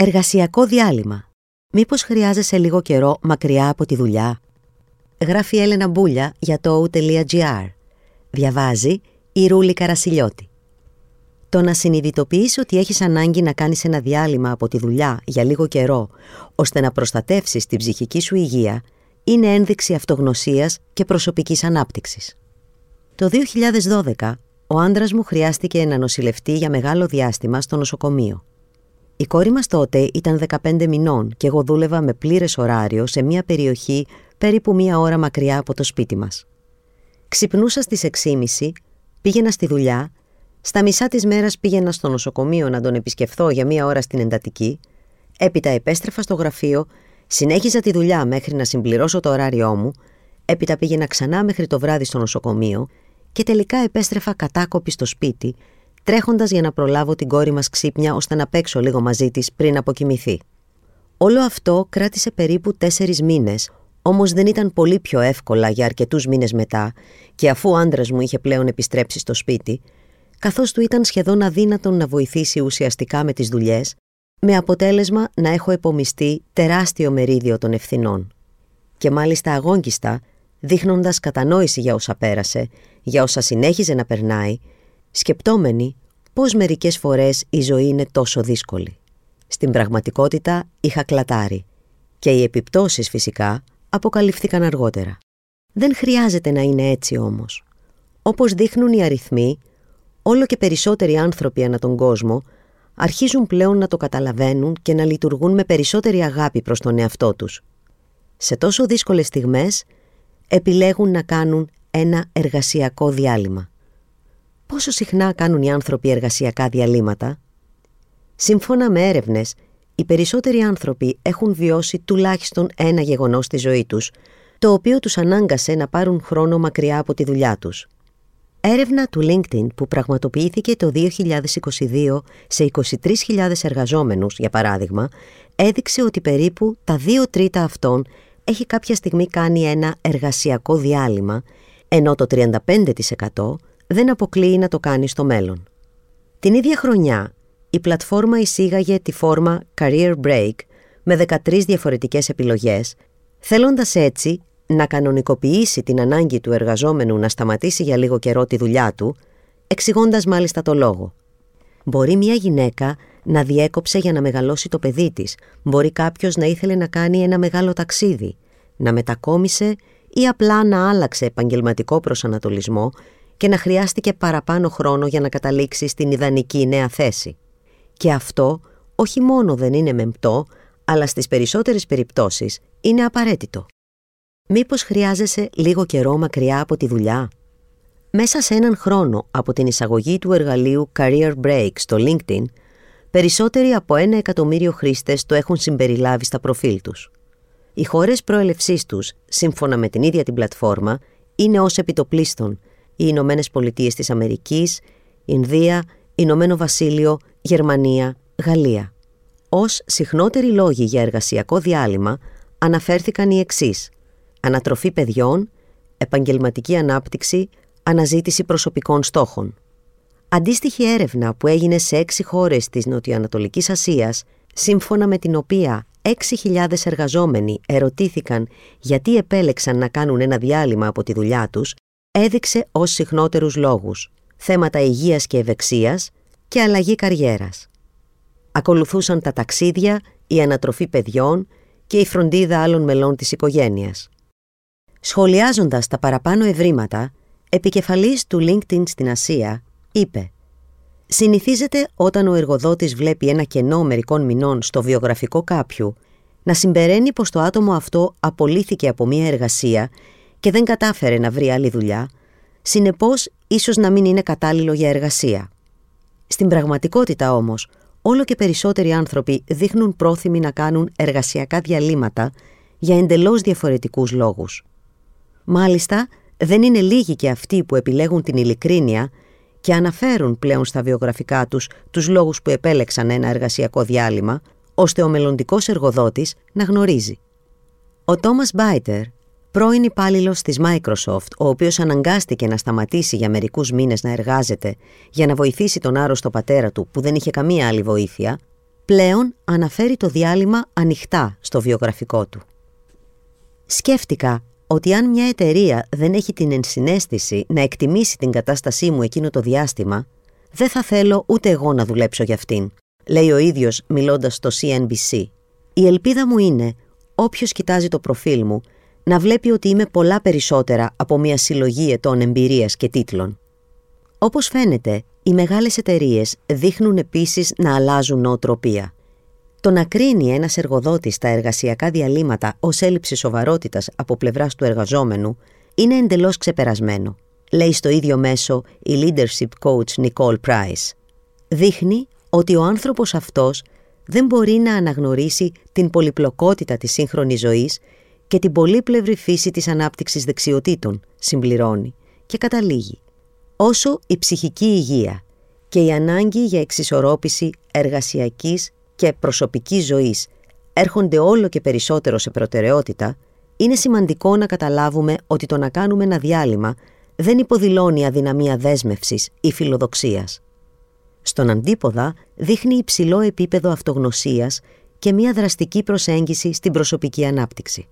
Εργασιακό διάλειμμα. Μήπως χρειάζεσαι λίγο καιρό μακριά από τη δουλειά; Γράφει η Έλενα Μπούλια για το o.gr. Διαβάζει η Ρούλη Καρασιλιώτη. Το να συνειδητοποιείς ότι έχεις ανάγκη να κάνεις ένα διάλειμμα από τη δουλειά για λίγο καιρό, ώστε να προστατεύσεις την ψυχική σου υγεία, είναι ένδειξη αυτογνωσίας και προσωπικής ανάπτυξης. Το 2012, ο άντρας μου χρειάστηκε να νοσηλευτεί για μεγάλο διάστημα στο νοσοκομείο. Η κόρη μας τότε ήταν 15 μηνών και εγώ δούλευα με πλήρες ωράριο σε μια περιοχή περίπου μία ώρα μακριά από το σπίτι μας. Ξυπνούσα στις 6.30, πήγαινα στη δουλειά, στα μισά της μέρας πήγαινα στο νοσοκομείο να τον επισκεφθώ για μία ώρα στην εντατική, έπειτα επέστρεφα στο γραφείο, συνέχιζα τη δουλειά μέχρι να συμπληρώσω το ωράριό μου, έπειτα πήγαινα ξανά μέχρι το βράδυ στο νοσοκομείο και τελικά επέστρεφα κατάκοπη στο σπίτι, τρέχοντας για να προλάβω την κόρη μας ξύπνια ώστε να παίξω λίγο μαζί της πριν αποκοιμηθεί. Όλο αυτό κράτησε περίπου τέσσερις μήνες, όμως δεν ήταν πολύ πιο εύκολα για αρκετούς μήνες μετά, και αφού ο άντρας μου είχε πλέον επιστρέψει στο σπίτι, καθώς του ήταν σχεδόν αδύνατον να βοηθήσει ουσιαστικά με τις δουλειές, με αποτέλεσμα να έχω επομιστεί τεράστιο μερίδιο των ευθυνών. Και μάλιστα αγόγγιστα, δείχνοντας κατανόηση για όσα πέρασε, για όσα συνέχιζε να περνάει, σκεπτόμενη πώς μερικές φορές η ζωή είναι τόσο δύσκολη. Στην πραγματικότητα είχα κλατάρει και οι επιπτώσεις φυσικά αποκαλύφθηκαν αργότερα. Δεν χρειάζεται να είναι έτσι όμως. Όπως δείχνουν οι αριθμοί, όλο και περισσότεροι άνθρωποι ανά τον κόσμο αρχίζουν πλέον να το καταλαβαίνουν και να λειτουργούν με περισσότερη αγάπη προς τον εαυτό τους. Σε τόσο δύσκολες στιγμές επιλέγουν να κάνουν ένα εργασιακό διάλειμμα. Πόσο συχνά κάνουν οι άνθρωποι εργασιακά διαλύματα; Σύμφωνα με έρευνες, οι περισσότεροι άνθρωποι έχουν βιώσει τουλάχιστον ένα γεγονός στη ζωή τους, το οποίο τους ανάγκασε να πάρουν χρόνο μακριά από τη δουλειά τους. Έρευνα του LinkedIn που πραγματοποιήθηκε το 2022 σε 23.000 εργαζόμενους, για παράδειγμα, έδειξε ότι περίπου τα δύο τρίτα αυτών έχει κάποια στιγμή κάνει ένα εργασιακό διάλειμμα, ενώ το 35% δεν αποκλείει να το κάνει στο μέλλον. Την ίδια χρονιά, η πλατφόρμα εισήγαγε τη φόρμα Career Break με 13 διαφορετικές επιλογές, θέλοντας έτσι να κανονικοποιήσει την ανάγκη του εργαζόμενου να σταματήσει για λίγο καιρό τη δουλειά του, εξηγώντας μάλιστα το λόγο. Μπορεί μια γυναίκα να διέκοψε για να μεγαλώσει το παιδί της, μπορεί κάποιος να ήθελε να κάνει ένα μεγάλο ταξίδι, να μετακόμισε ή απλά να άλλαξε επαγγελματικό προσανατολισμό και να χρειάστηκε παραπάνω χρόνο για να καταλήξει στην ιδανική νέα θέση. Και αυτό όχι μόνο δεν είναι μεμπτό, αλλά στις περισσότερες περιπτώσεις είναι απαραίτητο. Μήπως χρειάζεσαι λίγο καιρό μακριά από τη δουλειά; Μέσα σε έναν χρόνο από την εισαγωγή του εργαλείου Career Break στο LinkedIn, περισσότεροι από ένα εκατομμύριο χρήστες το έχουν συμπεριλάβει στα προφίλ τους. Οι χώρες προέλευσής τους, σύμφωνα με την ίδια την πλατφόρμα, είναι ως επιτοπλίστων οι Ηνωμένες Πολιτείες της Αμερικής, Ινδία, Ηνωμένο Βασίλειο, Γερμανία, Γαλλία. Ως συχνότεροι λόγοι για εργασιακό διάλειμμα αναφέρθηκαν οι εξής: ανατροφή παιδιών, επαγγελματική ανάπτυξη, αναζήτηση προσωπικών στόχων. Αντίστοιχη έρευνα που έγινε σε έξι χώρες της Νοτιοανατολικής Ασίας, σύμφωνα με την οποία 6.000 εργαζόμενοι ερωτήθηκαν γιατί επέλεξαν να κάνουν ένα διάλειμμα από τη δουλειά τους, έδειξε ως συχνότερους λόγους θέματα υγείας και ευεξίας και αλλαγή καριέρας. Ακολουθούσαν τα ταξίδια, η ανατροφή παιδιών και η φροντίδα άλλων μελών της οικογένειας. Σχολιάζοντας τα παραπάνω ευρήματα, επικεφαλής του LinkedIn στην Ασία είπε «Συνηθίζεται όταν ο εργοδότης βλέπει ένα κενό μερικών μηνών στο βιογραφικό κάποιου να συμπεραίνει πως το άτομο αυτό απολύθηκε από μια εργασία και δεν κατάφερε να βρει άλλη δουλειά, συνεπώς ίσως να μην είναι κατάλληλο για εργασία. Στην πραγματικότητα όμως, όλο και περισσότεροι άνθρωποι δείχνουν πρόθυμοι να κάνουν εργασιακά διαλύματα για εντελώς διαφορετικούς λόγους. Μάλιστα, δεν είναι λίγοι και αυτοί που επιλέγουν την ειλικρίνεια και αναφέρουν πλέον στα βιογραφικά τους τους λόγους που επέλεξαν ένα εργασιακό διάλειμμα, ώστε ο μελλοντικός εργοδότης να γνωρίζει. Ο Τόμας Μπάιτερ, πρώην υπάλληλος της Microsoft, ο οποίος αναγκάστηκε να σταματήσει για μερικούς μήνες να εργάζεται για να βοηθήσει τον άρρωστο πατέρα του που δεν είχε καμία άλλη βοήθεια, πλέον αναφέρει το διάλειμμα ανοιχτά στο βιογραφικό του. Σκέφτηκα ότι αν μια εταιρεία δεν έχει την ενσυναίσθηση να εκτιμήσει την κατάστασή μου εκείνο το διάστημα, δεν θα θέλω ούτε εγώ να δουλέψω για αυτήν, λέει ο ίδιος μιλώντας στο CNBC. Η ελπίδα μου είναι, όποιος κοιτάζει το προφίλ μου, να βλέπει ότι είμαι πολλά περισσότερα από μια συλλογή ετών εμπειρίας και τίτλων. Όπως φαίνεται, οι μεγάλες εταιρείες δείχνουν επίσης να αλλάζουν νοοτροπία. Το να κρίνει ένας εργοδότης τα εργασιακά διαλύματα ως έλλειψη σοβαρότητας από πλευράς του εργαζόμενου είναι εντελώς ξεπερασμένο, λέει στο ίδιο μέσο η leadership coach Nicole Price. Δείχνει ότι ο άνθρωπος αυτός δεν μπορεί να αναγνωρίσει την πολυπλοκότητα της σύγχρονης ζωής και την πολύπλευρη φύση της ανάπτυξης δεξιοτήτων, συμπληρώνει και καταλήγει. Όσο η ψυχική υγεία και η ανάγκη για εξισορρόπηση εργασιακής και προσωπικής ζωής έρχονται όλο και περισσότερο σε προτεραιότητα, είναι σημαντικό να καταλάβουμε ότι το να κάνουμε ένα διάλειμμα δεν υποδηλώνει αδυναμία δέσμευσης ή φιλοδοξίας. Στον αντίποδα δείχνει υψηλό επίπεδο αυτογνωσίας και μια δραστική προσέγγιση στην προσωπική ανάπτυξη.